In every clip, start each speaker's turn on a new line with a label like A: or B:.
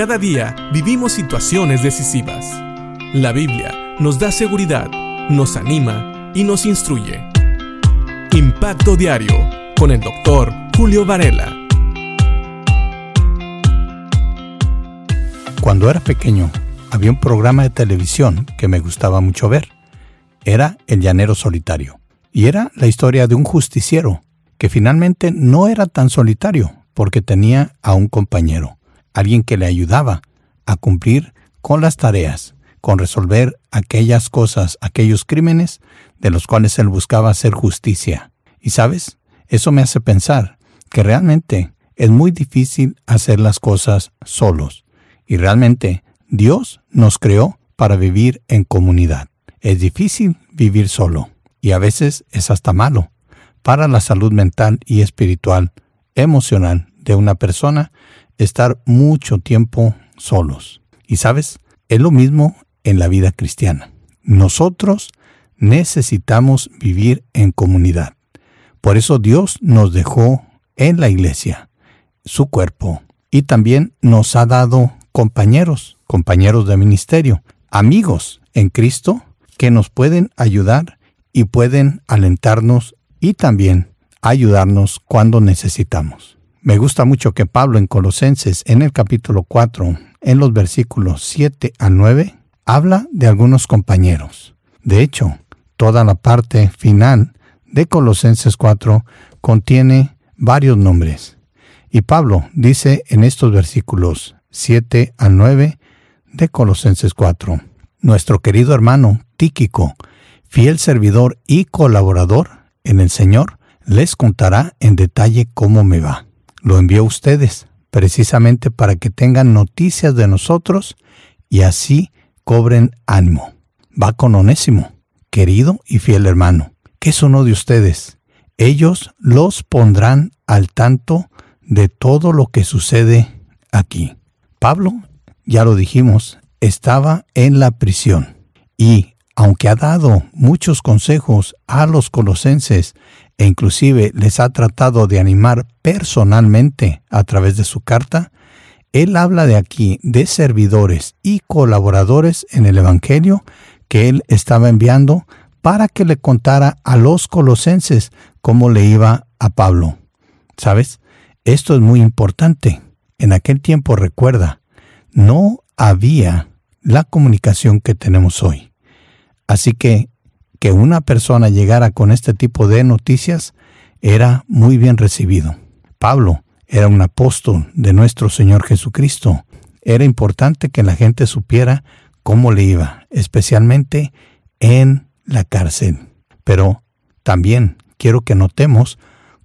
A: Cada día vivimos situaciones decisivas. La Biblia nos da seguridad, nos anima y nos instruye. Impacto Diario con el doctor Julio Varela.
B: Cuando era pequeño, había un programa de televisión que me gustaba mucho ver. Era El Llanero Solitario. Y era la historia de un justiciero que finalmente no era tan solitario porque tenía a un compañero, alguien que le ayudaba a cumplir con las tareas, con resolver aquellas cosas, aquellos crímenes de los cuales él buscaba hacer justicia. Y sabes, eso me hace pensar que realmente es muy difícil hacer las cosas solos. Y realmente Dios nos creó para vivir en comunidad. Es difícil vivir solo y a veces es hasta malo para la salud mental y espiritual, emocional de una persona estar mucho tiempo solos. Y sabes, es lo mismo en la vida cristiana. Nosotros necesitamos vivir en comunidad. Por eso Dios nos dejó en la iglesia, su cuerpo, y también nos ha dado compañeros, compañeros de ministerio, amigos en Cristo que nos pueden ayudar y pueden alentarnos y también ayudarnos cuando necesitamos. Me gusta mucho que Pablo en Colosenses, en el capítulo 4, en los versículos 7 a 9, habla de algunos compañeros. De hecho, toda la parte final de Colosenses 4 contiene varios nombres. Y Pablo dice en estos versículos 7 a 9 de Colosenses 4, nuestro querido hermano Tíquico, fiel servidor y colaborador en el Señor, les contará en detalle cómo me va. Lo envío a ustedes, precisamente para que tengan noticias de nosotros y así cobren ánimo. Va con Onésimo, querido y fiel hermano, que es uno de ustedes. Ellos los pondrán al tanto de todo lo que sucede aquí. Pablo, ya lo dijimos, estaba en la prisión y aunque ha dado muchos consejos a los colosenses e inclusive les ha tratado de animar personalmente a través de su carta, él habla de aquí de servidores y colaboradores en el Evangelio que él estaba enviando para que le contara a los colosenses cómo le iba a Pablo. ¿Sabes? Esto es muy importante. En aquel tiempo, recuerda, no había la comunicación que tenemos hoy. Así que que una persona llegara con este tipo de noticias era muy bien recibido. Pablo era un apóstol de nuestro Señor Jesucristo. Era importante que la gente supiera cómo le iba, especialmente en la cárcel. Pero también quiero que notemos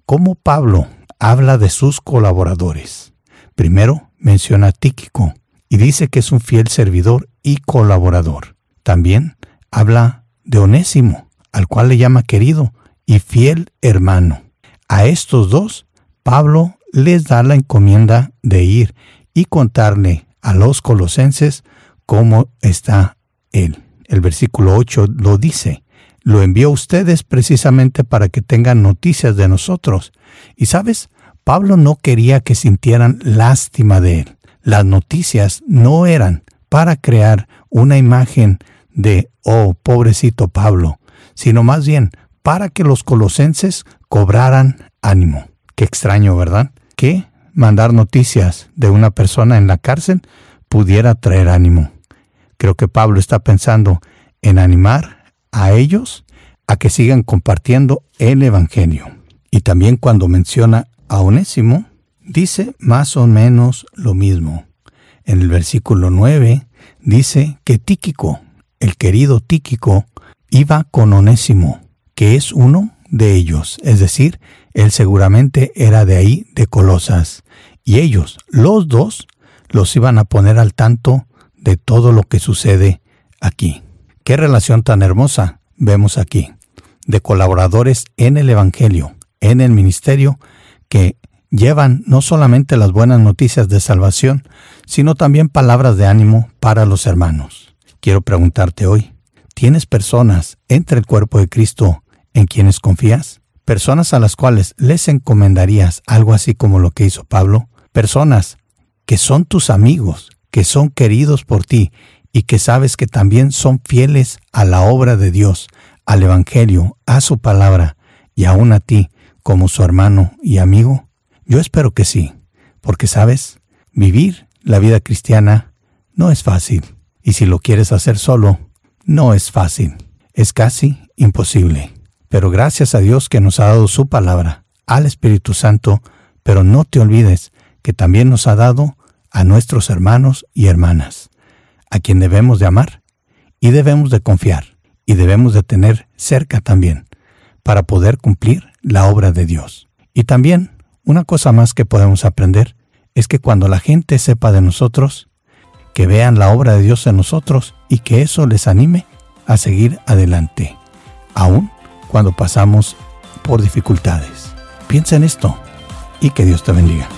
B: cómo Pablo habla de sus colaboradores. Primero menciona a Tíquico y dice que es un fiel servidor y colaborador. También habla de Onésimo, al cual le llama querido y fiel hermano. A estos dos, Pablo les da la encomienda de ir y contarle a los colosenses cómo está él. El versículo 8 lo dice, lo envió a ustedes precisamente para que tengan noticias de nosotros. Y sabes, Pablo no quería que sintieran lástima de él. Las noticias no eran para crear una imagen de, oh, pobrecito Pablo, sino más bien para que los colosenses cobraran ánimo. Qué extraño, ¿verdad? Que mandar noticias de una persona en la cárcel pudiera traer ánimo. Creo que Pablo está pensando en animar a ellos a que sigan compartiendo el Evangelio. Y también cuando menciona a Onésimo, dice más o menos lo mismo. En el versículo 9 dice que Tíquico, el querido Tíquico iba con Onésimo, que es uno de ellos, es decir, él seguramente era de ahí, de Colosas, y ellos, los dos, los iban a poner al tanto de todo lo que sucede aquí. Qué relación tan hermosa vemos aquí, de colaboradores en el Evangelio, en el ministerio, que llevan no solamente las buenas noticias de salvación, sino también palabras de ánimo para los hermanos. Quiero preguntarte hoy, ¿tienes personas entre el cuerpo de Cristo en quienes confías? Personas a las cuales les encomendarías algo así como lo que hizo Pablo? Personas que son tus amigos, que son queridos por ti y que sabes que también son fieles a la obra de Dios, al Evangelio, a su palabra y aún a ti como su hermano y amigo? Yo espero que sí, porque sabes, vivir la vida cristiana no es fácil, y si lo quieres hacer solo, no es fácil, es casi imposible. Pero gracias a Dios que nos ha dado su palabra, al Espíritu Santo, pero no te olvides que también nos ha dado a nuestros hermanos y hermanas, a quien debemos de amar y debemos de confiar y debemos de tener cerca también para poder cumplir la obra de Dios. Y también una cosa más que podemos aprender es que cuando la gente sepa de nosotros, que vean la obra de Dios en nosotros y que eso les anime a seguir adelante, aun cuando pasamos por dificultades. Piensa en esto y que Dios te bendiga.